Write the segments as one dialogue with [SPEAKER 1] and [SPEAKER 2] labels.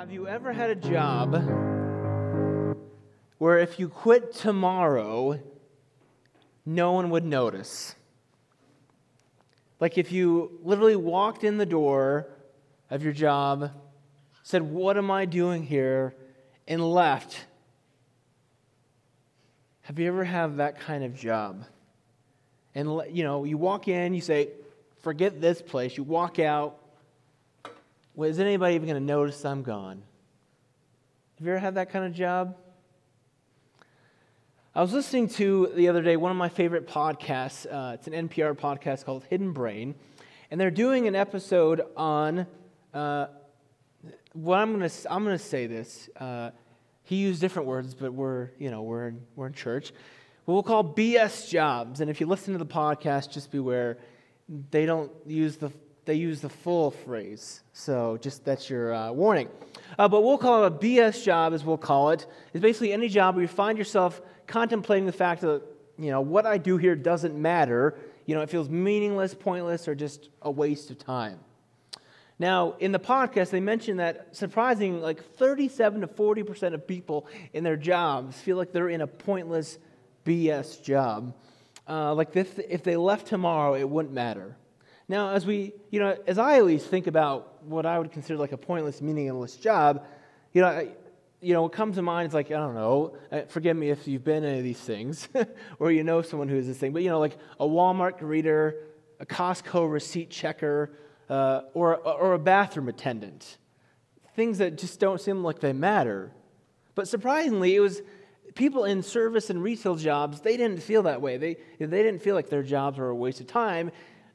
[SPEAKER 1] Have you ever had a job where if you quit tomorrow, no one would notice? Like if you literally walked in the door of your job, said, What am I doing here? and left. Have you ever had that kind of job? And you know, you walk in, you say, Forget this place. You walk out, well, is anybody even going to notice I'm gone? Have you ever had that kind of job? I was listening to the other day one of my favorite podcasts. Uh, it's an NPR podcast called Hidden Brain, and they're doing an episode on. Uh, what I'm going to I'm going to say this. Uh, he used different words, but we're you know we're in, we're in church. What we'll call BS jobs, and if you listen to the podcast, just beware. They don't use the they use the full phrase. So just that's your uh, warning. Uh, but we'll call it a BS job, as we'll call it. It's basically any job where you find yourself contemplating the fact that, you know, what I do here doesn't matter. You know, it feels meaningless, pointless, or just a waste of time. Now, in the podcast, they mentioned that surprising, like 37 to 40% of people in their jobs feel like they're in a pointless BS job. Uh, like if, if they left tomorrow, it wouldn't matter. Now, as we, you know, as I at least think about what I would consider like a pointless, meaningless job, you know, I, you know, what comes to mind is like, I don't know, uh, forgive me if you've been any of these things, or you know someone who is this thing, but you know, like a Walmart greeter, a Costco receipt checker, uh, or, or a bathroom attendant. Things that just don't seem like they matter. But surprisingly, it was people in service and retail jobs, they didn't feel that way. They, they didn't feel like their jobs were a waste of time.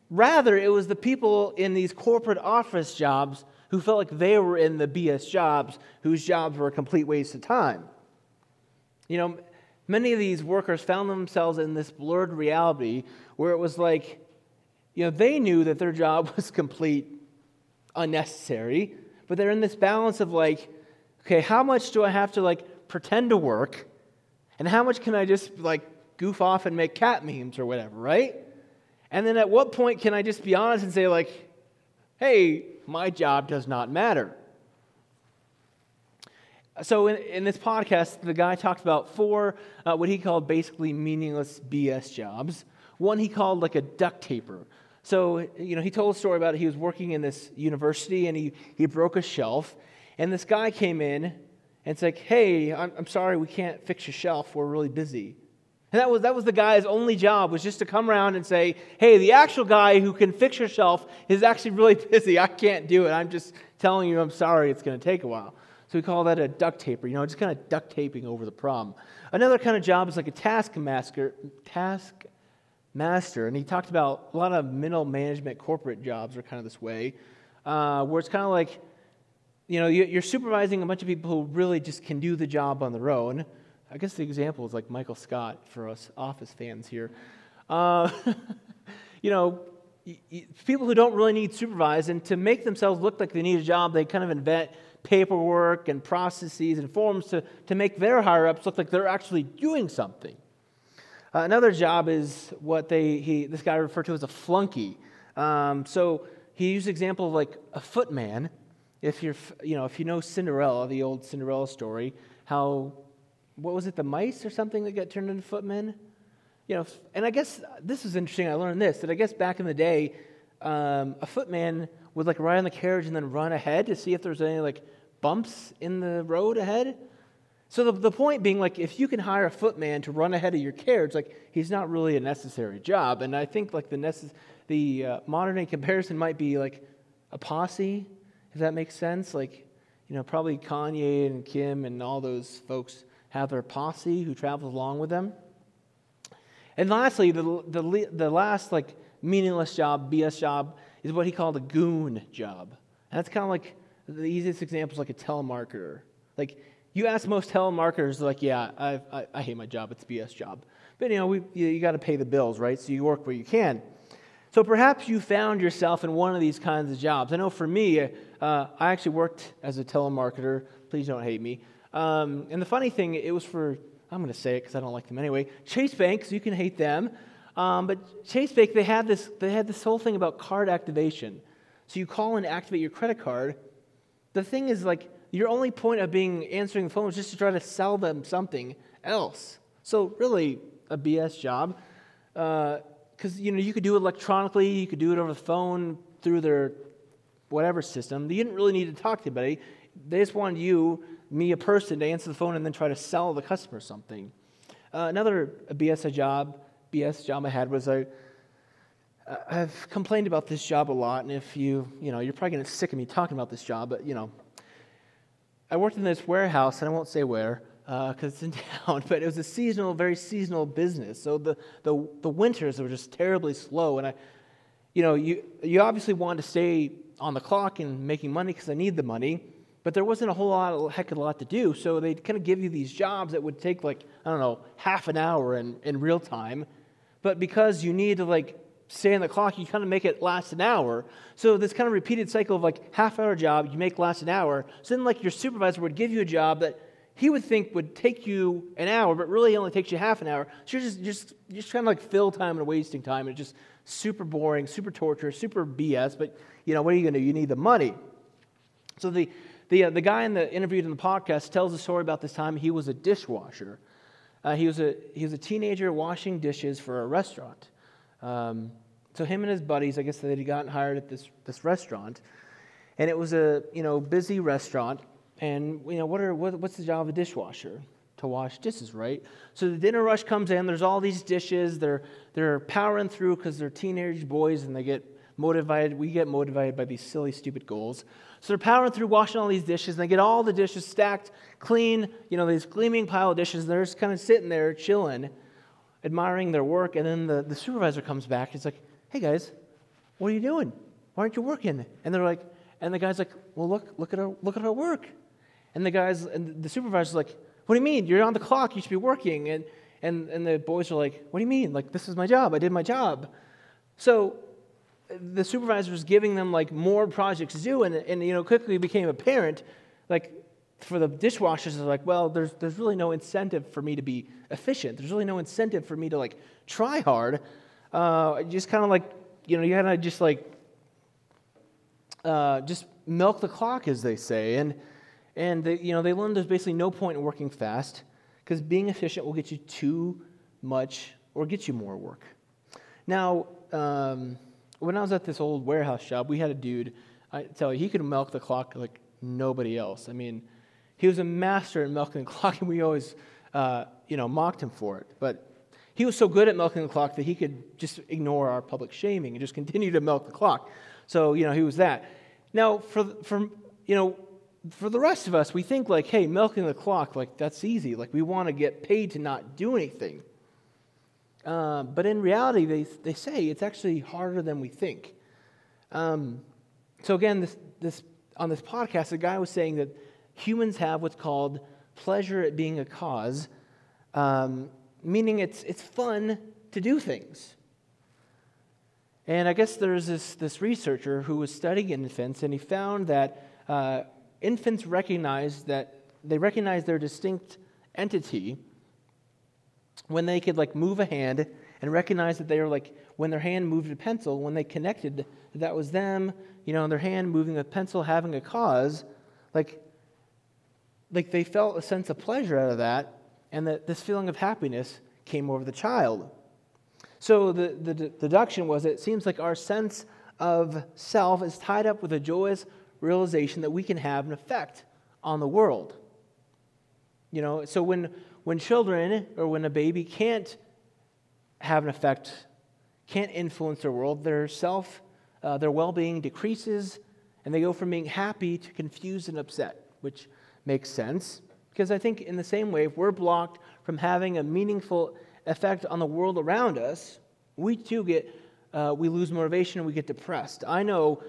[SPEAKER 1] Rather, it was the people in these corporate office jobs who felt like they were in the BS jobs, whose jobs were a complete waste of time. You know, many of these workers found themselves in this blurred reality where it was like, you know, they knew that their job was complete unnecessary, but they're in this balance of like, okay, how much do I have to like pretend to work? And how much can I just like goof off and make cat memes or whatever, right? And then at what point can I just be honest and say, like, hey, my job does not matter? So, in, in this podcast, the guy talked about four, uh, what he called basically meaningless BS jobs. One he called like a duct taper. So, you know, he told a story about it. He was working in this university and he, he broke a shelf. And this guy came in and it's like, hey, I'm, I'm sorry, we can't fix your shelf. We're really busy. That was, that was the guy's only job, was just to come around and say, hey, the actual guy who can fix your shelf is actually really busy. I can't do it. I'm just telling you I'm sorry it's going to take a while. So we call that a duct taper, you know, just kind of duct taping over the problem. Another kind of job is like a taskmaster, task master, and he talked about a lot of middle management corporate jobs are kind of this way, uh, where it's kind of like, you know, you're supervising a bunch of people who really just can do the job on their own. I guess the example is like Michael Scott for us Office fans here. Uh, you know, people who don't really need supervised, and to make themselves look like they need a job, they kind of invent paperwork and processes and forms to, to make their higher ups look like they're actually doing something. Uh, another job is what they, he, this guy referred to as a flunky. Um, so he used the example of like a footman. If you're, you know, if you know Cinderella, the old Cinderella story, how what was it, the mice or something that got turned into footmen? You know, and I guess this is interesting. I learned this that I guess back in the day, um, a footman would like ride on the carriage and then run ahead to see if there's any like bumps in the road ahead. So the, the point being, like, if you can hire a footman to run ahead of your carriage, like, he's not really a necessary job. And I think like the necess- the uh, modern day comparison might be like a posse, if that makes sense. Like, you know, probably Kanye and Kim and all those folks have their posse who travels along with them. And lastly, the, the, the last like meaningless job, BS job, is what he called a goon job. And that's kind of like the easiest example is like a telemarketer. Like you ask most telemarketers, like, yeah, I, I, I hate my job. It's BS job. But you know, we, you, you got to pay the bills, right? So you work where you can. So perhaps you found yourself in one of these kinds of jobs. I know for me, uh, I actually worked as a telemarketer. Please don't hate me. Um, and the funny thing, it was for, I'm going to say it because I don't like them anyway, Chase Bank, so you can hate them. Um, but Chase Bank, they had, this, they had this whole thing about card activation. So you call and activate your credit card. The thing is, like, your only point of being answering the phone was just to try to sell them something else. So really, a BS job, because uh, you know you could do it electronically, you could do it over the phone through their whatever system. You didn't really need to talk to anybody. They just wanted you, me, a person, to answer the phone and then try to sell the customer something. Uh, another BS job, BS job I had was I. I've complained about this job a lot, and if you, you know, you're probably getting sick of me talking about this job, but you know, I worked in this warehouse, and I won't say where because uh, it's in town, but it was a seasonal, very seasonal business. So the, the, the winters were just terribly slow, and I, you know, you, you obviously wanted to stay on the clock and making money because I need the money, but there wasn't a whole lot, a heck of a lot to do. So they'd kind of give you these jobs that would take like, I don't know, half an hour in, in real time. But because you need to like stay on the clock, you kind of make it last an hour. So this kind of repeated cycle of like half hour job, you make last an hour. So then like your supervisor would give you a job that he would think would take you an hour, but really only takes you half an hour. So you're just just just kind of like fill time and wasting time. It's just super boring, super torture, super BS. But you know what are you going to do? You need the money. So the the uh, the guy in the interviewed in the podcast tells a story about this time he was a dishwasher. Uh, he was a he was a teenager washing dishes for a restaurant. Um, so him and his buddies, I guess they had gotten hired at this, this restaurant, and it was a you know busy restaurant. And you know what are what, what's the job of a dishwasher? To wash dishes, right? So the dinner rush comes in. There's all these dishes. They're they're powering through because they're teenage boys and they get motivated. We get motivated by these silly, stupid goals. So they're powering through, washing all these dishes, and they get all the dishes stacked, clean. You know, these gleaming pile of dishes. They're just kind of sitting there, chilling admiring their work, and then the, the supervisor comes back. He's like, hey guys, what are you doing? Why aren't you working? And they're like, and the guy's like, well, look, look at our, look at our work. And the guys, and the supervisor's like, what do you mean? You're on the clock. You should be working. And, and, and the boys are like, what do you mean? Like, this is my job. I did my job. So the supervisor was giving them like more projects to do. And, and you know, quickly became apparent, like, for the dishwashers, they're like, well, there's, there's really no incentive for me to be efficient. There's really no incentive for me to like try hard. Uh, just kind of like, you know, you gotta just like, uh, just milk the clock, as they say. And, and they, you know, they learned there's basically no point in working fast because being efficient will get you too much or get you more work. Now, um, when I was at this old warehouse job, we had a dude, I tell you, he could milk the clock like nobody else. I mean, he was a master at milking the clock, and we always, uh, you know, mocked him for it. But he was so good at milking the clock that he could just ignore our public shaming and just continue to milk the clock. So, you know, he was that. Now, for, for you know, for the rest of us, we think like, hey, milking the clock, like that's easy. Like we want to get paid to not do anything. Uh, but in reality, they, they say it's actually harder than we think. Um, so again, this, this, on this podcast, the guy was saying that humans have what's called pleasure at being a cause, um, meaning it's, it's fun to do things. And I guess there's this, this researcher who was studying infants, and he found that uh, infants recognize that they recognize their distinct entity when they could like move a hand and recognize that they were like when their hand moved a pencil when they connected that was them you know their hand moving a pencil having a cause like like they felt a sense of pleasure out of that, and that this feeling of happiness came over the child. So the, the, the deduction was it seems like our sense of self is tied up with a joyous realization that we can have an effect on the world. You know, so when, when children or when a baby can't have an effect, can't influence their world, their self, uh, their well being decreases, and they go from being happy to confused and upset, which makes sense. Because I think, in the same way, if we're blocked from having a meaningful effect on the world around us, we too get, uh, we lose motivation and we get depressed. I know,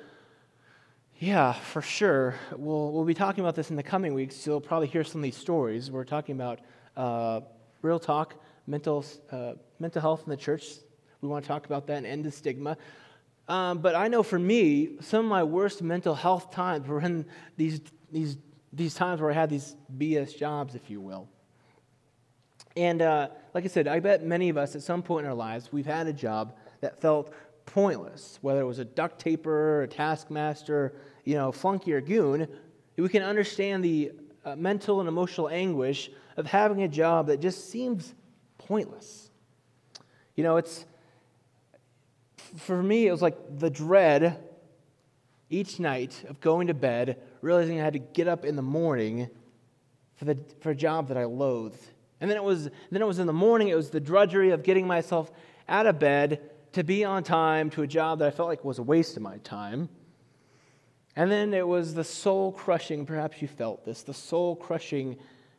[SPEAKER 1] yeah, for sure. We'll, we'll be talking about this in the coming weeks. You'll probably hear some of these stories. We're talking about uh, real talk, mental, uh, mental health in the church. We want to talk about that and end the stigma. Um, but I know for me, some of my worst mental health times were in these, these these times where I had these BS jobs, if you will. And uh, like I said, I bet many of us at some point in our lives, we've had a job that felt pointless, whether it was a duct taper, a taskmaster, you know, flunky or goon. we can understand the uh, mental and emotional anguish of having a job that just seems pointless. You know, it's, for me, it was like the dread each night of going to bed, realizing I had to get up in the morning for, the, for a job that I loathed. And then it, was, then it was in the morning, it was the drudgery of getting myself out of bed to be on time to a job that I felt like was a waste of my time. And then it was the soul crushing, perhaps you felt this, the soul crushing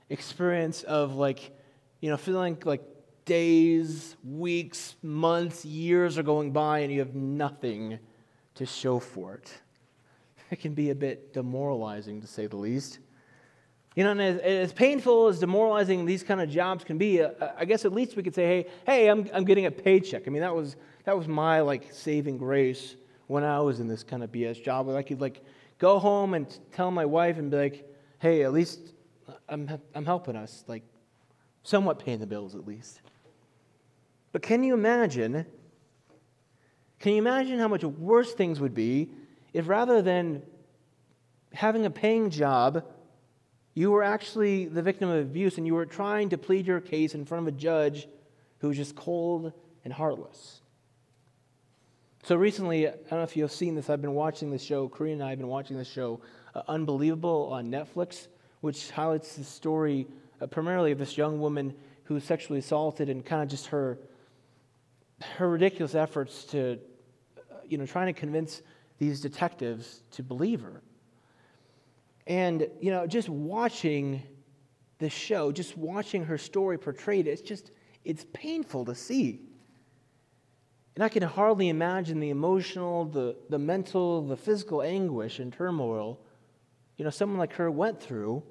[SPEAKER 1] experience of like, you know, feeling like days, weeks, months, years are going by and you have nothing to show for it. It can be a bit demoralizing, to say the least. You know, and as, as painful as demoralizing these kind of jobs can be, uh, I guess at least we could say, hey, hey, I'm, I'm getting a paycheck. I mean, that was, that was my, like, saving grace when I was in this kind of BS job where I could, like, go home and tell my wife and be like, hey, at least uh, I'm, I'm helping us, like, somewhat paying the bills at least. But can you imagine? Can you imagine how much worse things would be if rather than having a paying job, you were actually the victim of abuse and you were trying to plead your case in front of a judge who was just cold and heartless? So recently, I don't know if you've seen this, I've been watching this show, Korean and I have been watching this show, uh, Unbelievable, on Netflix, which highlights the story uh, primarily of this young woman who was sexually assaulted and kind of just her her ridiculous efforts to, you know, trying to convince these detectives to believe her. And, you know, just watching the show, just watching her story portrayed, it's just, it's painful to see. And I can hardly imagine the emotional, the, the mental, the physical anguish and turmoil, you know, someone like her went through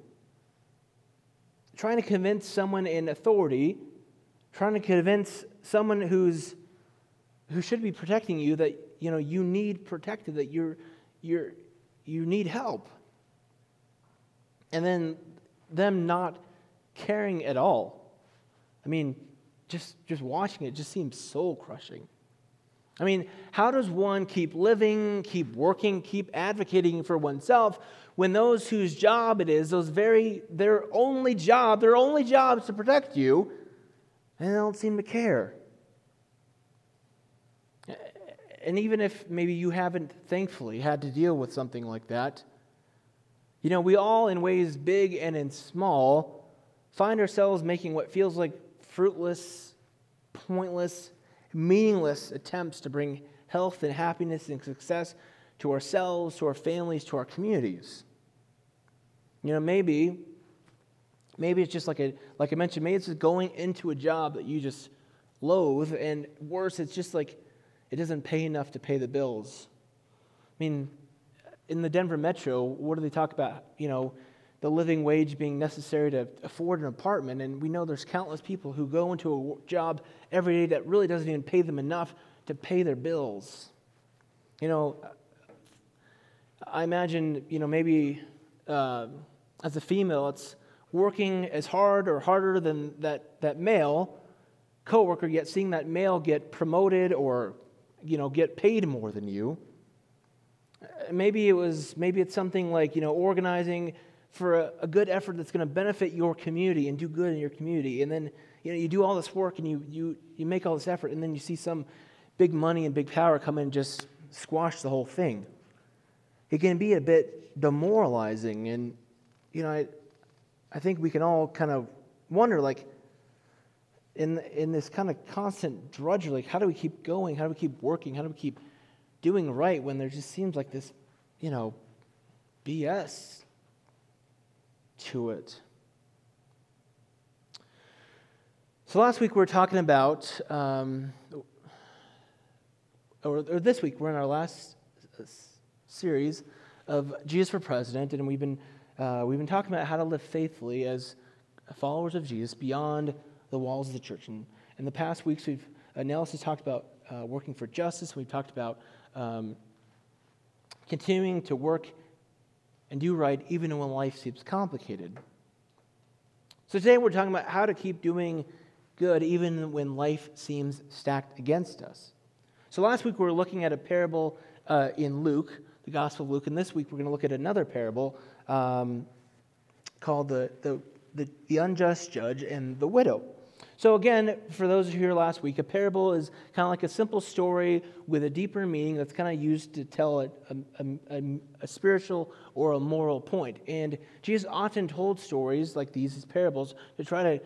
[SPEAKER 1] trying to convince someone in authority, trying to convince someone who's who should be protecting you that you know you need protected that you're you're you need help. And then them not caring at all. I mean just just watching it just seems soul crushing i mean how does one keep living keep working keep advocating for oneself when those whose job it is those very their only job their only job is to protect you and they don't seem to care? And even if maybe you haven't, thankfully, had to deal with something like that, you know, we all, in ways big and in small, find ourselves making what feels like fruitless, pointless, meaningless attempts to bring health and happiness and success to ourselves, to our families, to our communities. You know, maybe, maybe it's just like a, like I mentioned, maybe it's just going into a job that you just loathe, and worse, it's just like it doesn't pay enough to pay the bills. I mean, in the Denver metro, what do they talk about? You know, the living wage being necessary to afford an apartment. And we know there's countless people who go into a job every day that really doesn't even pay them enough to pay their bills. You know, I imagine, you know, maybe uh, as a female, it's working as hard or harder than that, that male coworker, yet seeing that male get promoted or you know, get paid more than you. Maybe it was, maybe it's something like, you know, organizing for a, a good effort that's going to benefit your community and do good in your community. And then, you know, you do all this work and you, you, you make all this effort, and then you see some big money and big power come in and just squash the whole thing. It can be a bit demoralizing. And, you know, I, I think we can all kind of wonder, like, in, in this kind of constant drudgery. Like, how do we keep going? How do we keep working? How do we keep doing right when there just seems like this, you know, BS to it? So last week we were talking about, um, or, or, this week we're in our last series of Jesus for President, and we've been uh, we've been talking about how to live faithfully as followers of Jesus beyond the walls of the church. And in the past weeks, we've analysis talked about uh, working for justice. And we've talked about um, continuing to work and do right even when life seems complicated. So today we're talking about how to keep doing good even when life seems stacked against us. So last week we were looking at a parable uh, in Luke, the Gospel of Luke, and this week we're going to look at another parable um, called the, the, the, the unjust judge and the widow. So, again, for those who were here last week, a parable is kind of like a simple story with a deeper meaning that's kind of used to tell a, a, a, a, spiritual or a moral point. And Jesus often told stories like these as parables to try to,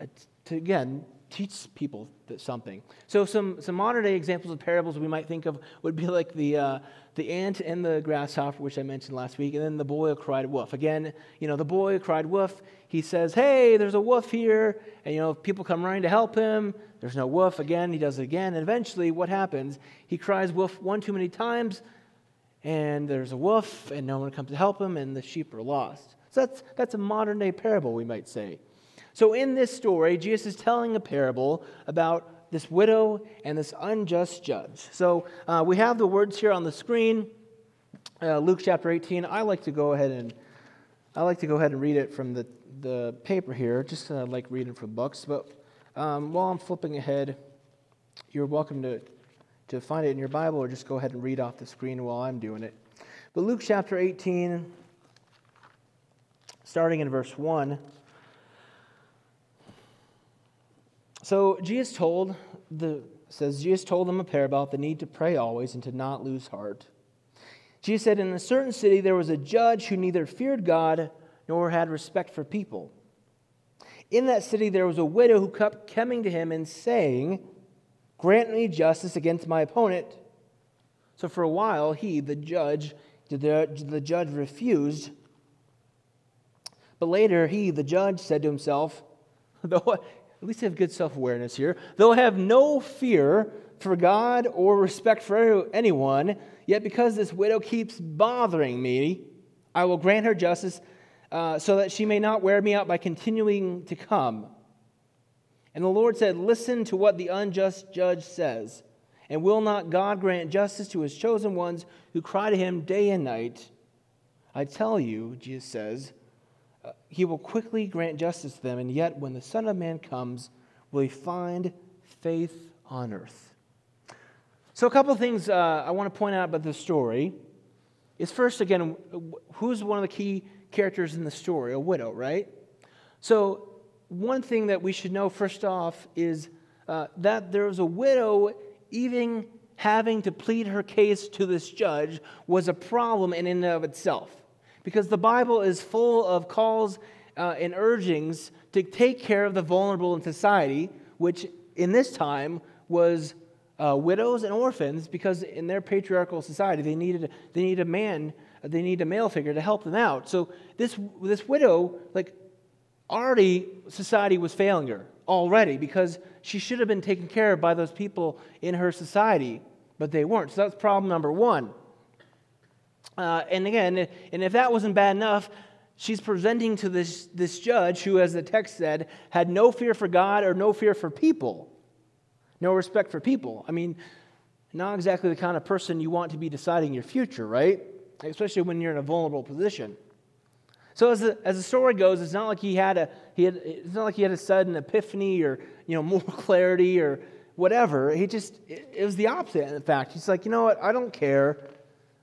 [SPEAKER 1] uh, to again, teach people something. So, some, some modern day examples of parables we might think of would be like the, uh, the ant and the grasshopper, which I mentioned last week, and then the boy who cried wolf. Again, you know, the boy who cried wolf, he says, Hey, there's a wolf here. And, you know, people come running to help him. There's no wolf. Again, he does it again. And eventually, what happens? He cries wolf one too many times, and there's a wolf, and no one comes to help him, and the sheep are lost. So that's, that's a modern day parable, we might say. So, in this story, Jesus is telling a parable about this widow and this unjust judge. So, uh, we have the words here on the screen. Uh, Luke chapter 18. I like to go ahead and I like to go ahead and read it from the, the paper here, just uh, like reading from books. But um, while I'm flipping ahead, you're welcome to, to find it in your Bible or just go ahead and read off the screen while I'm doing it. But Luke chapter 18, starting in verse 1. So Jesus told the says Jesus told them a parable about the need to pray always and to not lose heart. Jesus said, In a certain city there was a judge who neither feared God nor had respect for people. In that city there was a widow who kept coming to him and saying, Grant me justice against my opponent. So for a while he, the judge, the, judge refused. But later he, the judge, said to himself, though at least I have good self awareness here. They'll have no fear for God or respect for anyone, yet because this widow keeps bothering me, I will grant her justice uh, so that she may not wear me out by continuing to come. And the Lord said, Listen to what the unjust judge says. And will not God grant justice to his chosen ones who cry to him day and night? I tell you, Jesus says, uh, he will quickly grant justice to them, and yet when the Son of Man comes, will he find faith on earth? So, a couple of things uh, I want to point out about this story is first, again, who's one of the key characters in the story? A widow, right? So, one thing that we should know first off is uh, that there was a widow, even having to plead her case to this judge was a problem in and of itself because the Bible is full of calls uh, and urgings to take care of the vulnerable in society, which in this time was uh, widows and orphans, because in their patriarchal society they needed they needed a man, they need a male figure to help them out. So this this widow, like already society was failing her already because she should have been taken care of by those people in her society, but they weren't. So that's problem number one. Uh, and again, and if that wasn't bad enough, she's presenting to this, this judge who, as the text said, had no fear for God or no fear for people, no respect for people. I mean, not exactly the kind of person you want to be deciding your future, right? Especially when you're in a vulnerable position. So as the, as the story goes, it's not like he had a he had it's not like he had a sudden epiphany or you know more clarity or whatever. He just it, it was the opposite. In fact, he's like, you know what? I don't care.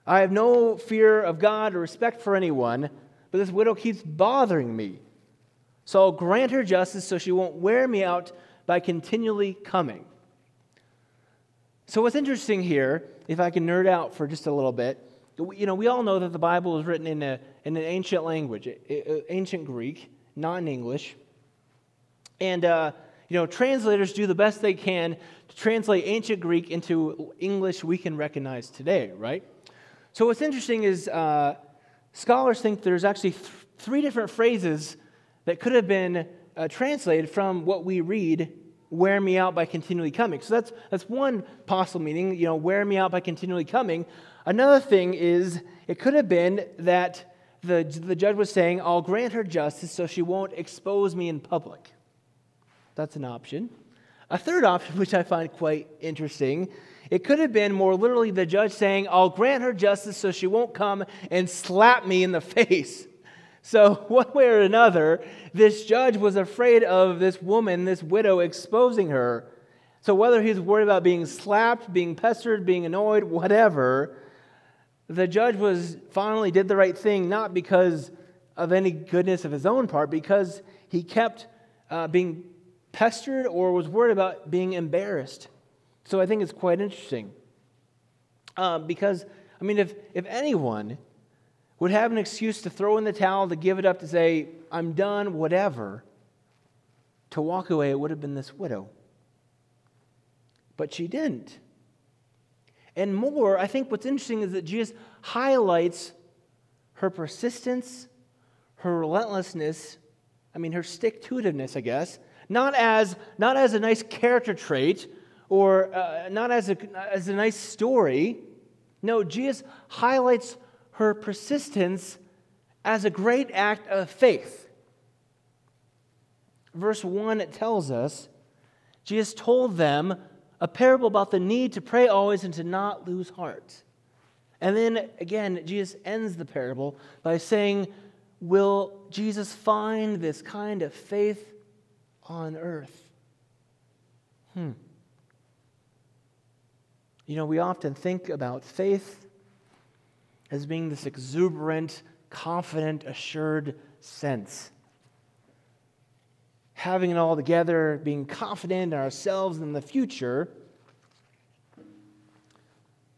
[SPEAKER 1] I have no fear of God or respect for anyone, but this widow keeps bothering me. So I'll grant her justice so she won't wear me out by continually coming. So, what's interesting here, if I can nerd out for just a little bit, you know, we all know that the Bible is written in, a, in an ancient language, ancient Greek, not in English. And, uh, you know, translators do the best they can to translate ancient Greek into English we can recognize today, right? So, what's interesting is uh, scholars think there's actually th- three different phrases that could have been uh, translated from what we read, wear me out by continually coming. So, that's, that's one possible meaning, you know, wear me out by continually coming. Another thing is, it could have been that the, the judge was saying, I'll grant her justice so she won't expose me in public. That's an option. A third option, which I find quite interesting, it could have been more literally the judge saying, I'll grant her justice so she won't come and slap me in the face. So, one way or another, this judge was afraid of this woman, this widow, exposing her. So, whether he's worried about being slapped, being pestered, being annoyed, whatever, the judge was finally did the right thing, not because of any goodness of his own part, because he kept uh, being pestered or was worried about being embarrassed. So I think it's quite interesting. Uh, because, I mean, if, if anyone would have an excuse to throw in the towel, to give it up, to say, I'm done, whatever, to walk away, it would have been this widow. But she didn't. And more, I think what's interesting is that Jesus highlights her persistence, her relentlessness, I mean, her stick to itiveness, I guess, not as, not as a nice character trait or uh, not as a, as a nice story. No, Jesus highlights her persistence as a great act of faith. Verse 1 it tells us Jesus told them a parable about the need to pray always and to not lose heart. And then again, Jesus ends the parable by saying, Will Jesus find this kind of faith on earth? Hmm. You know, we often think about faith as being this exuberant, confident, assured sense. Having it all together, being confident in ourselves and in the future.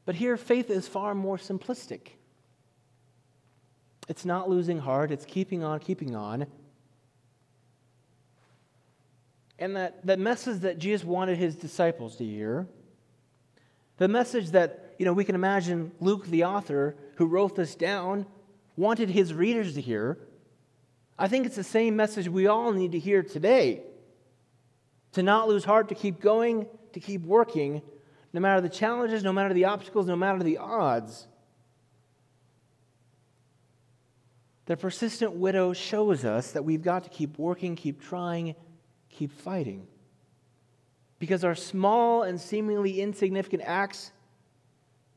[SPEAKER 1] But here, faith is far more simplistic. It's not losing heart, it's keeping on, keeping on. And that, that message that Jesus wanted his disciples to hear the message that, you know, we can imagine Luke, the author, who wrote this down, wanted his readers to hear. I think it's the same message we all need to hear today. To not lose heart, to keep going, to keep working, no matter the challenges, no matter the obstacles, no matter the odds. The persistent widow shows us that we've got to keep working, keep trying, keep fighting. Because our small and seemingly insignificant acts,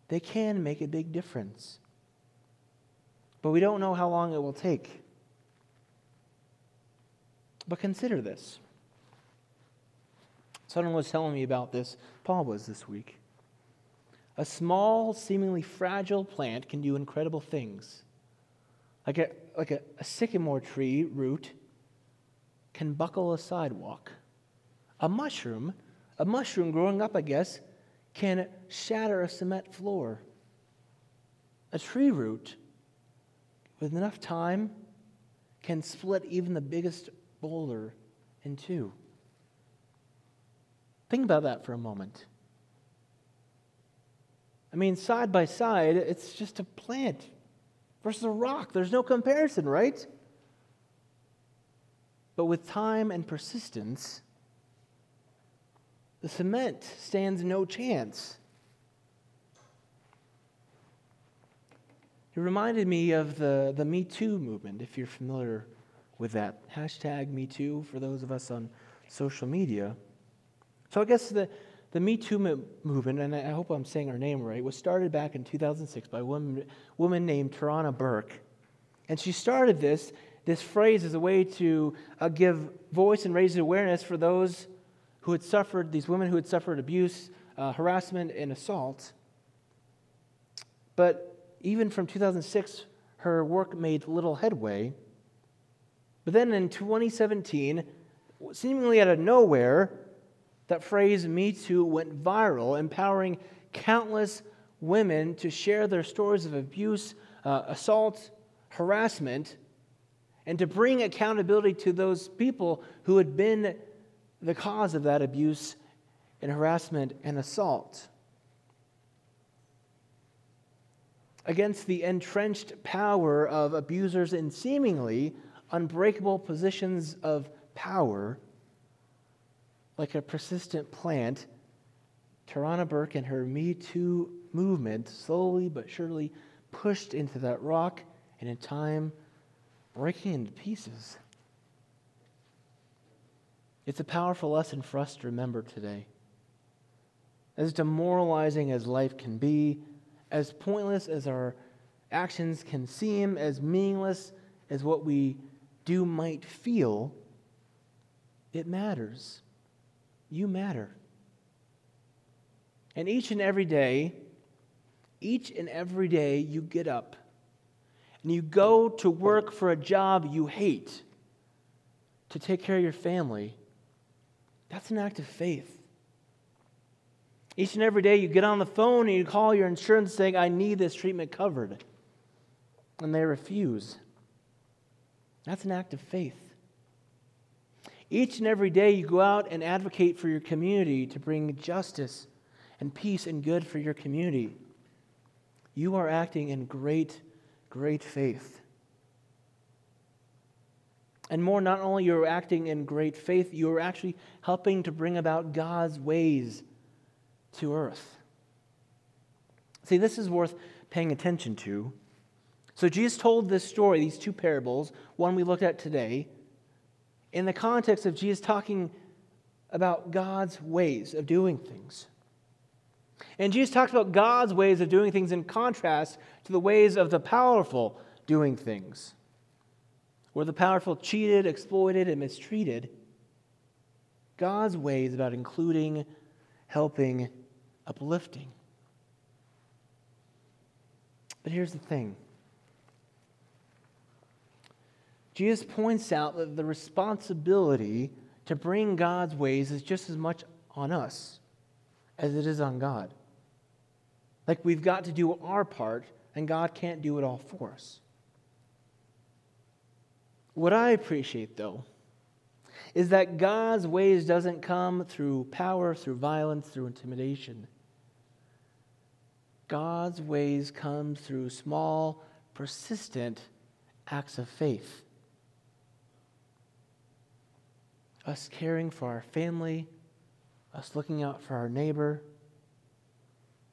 [SPEAKER 1] they can make a big difference. But we don't know how long it will take. But consider this. Someone was telling me about this, Paul was this week. A small, seemingly fragile plant can do incredible things. Like a, like a, a sycamore tree root can buckle a sidewalk. A mushroom a mushroom growing up, I guess, can shatter a cement floor. A tree root, with enough time, can split even the biggest boulder in two. Think about that for a moment. I mean, side by side, it's just a plant versus a rock. There's no comparison, right? But with time and persistence, the cement stands no chance. It reminded me of the, the Me Too movement, if you're familiar with that. Hashtag Me Too for those of us on social media. So I guess the, the Me Too movement, and I hope I'm saying her name right, was started back in 2006 by a woman, woman named Tarana Burke. And she started this, this phrase as a way to uh, give voice and raise awareness for those who had suffered, these women who had suffered abuse, uh, harassment, and assault. But even from 2006, her work made little headway. But then in 2017, seemingly out of nowhere, that phrase Me Too went viral, empowering countless women to share their stories of abuse, uh, assault, harassment, and to bring accountability to those people who had been the cause of that abuse and harassment and assault. Against the entrenched power of abusers and seemingly unbreakable positions of power, like a persistent plant, Tarana Burke and her Me Too movement slowly but surely pushed into that rock and in time breaking into pieces. It's a powerful lesson for us to remember today. As demoralizing as life can be, as pointless as our actions can seem, as meaningless as what we do you might feel, it matters. You matter. And each and every day, each and every day you get up and you go to work for a job you hate to take care of your family, that's an act of faith. Each and every day you get on the phone and you call your insurance saying, I need this treatment covered. And they refuse. That's an act of faith. Each and every day you go out and advocate for your community to bring justice and peace and good for your community. You are acting in great, great faith. And more, not only you're acting in great faith, you are actually helping to bring about God's ways to earth. See, this is worth paying attention to. So, Jesus told this story, these two parables, one we looked at today, in the context of Jesus talking about God's ways of doing things. And Jesus talked about God's ways of doing things in contrast to the ways of the powerful doing things. Where the powerful cheated, exploited, and mistreated, God's ways about including, helping, uplifting. But here's the thing Jesus points out that the responsibility to bring God's ways is just as much on us as it is on God. Like we've got to do our part, and God can't do it all for us. What I appreciate, though, is that God's ways doesn't come through power, through violence, through intimidation. God's ways come through small, persistent acts of faith. Us caring for our family, us looking out for our neighbor,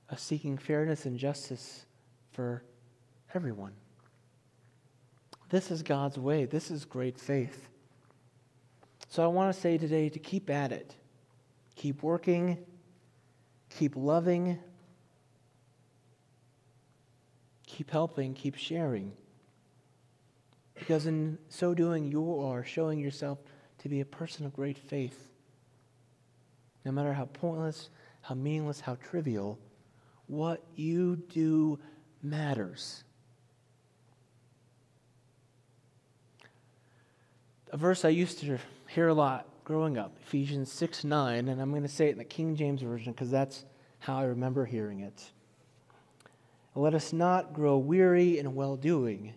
[SPEAKER 1] us seeking fairness and justice for everyone. This is God's way. This is great faith. So I want to say today to keep at it. Keep working. Keep loving. Keep helping. Keep sharing. Because in so doing, you are showing yourself to be a person of great faith. No matter how pointless, how meaningless, how trivial, what you do matters. A verse I used to hear a lot growing up, Ephesians 6 9, and I'm going to say it in the King James Version because that's how I remember hearing it. Let us not grow weary in well doing,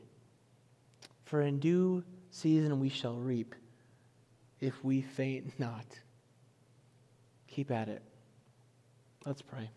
[SPEAKER 1] for in due season we shall reap if we faint not. Keep at it. Let's pray.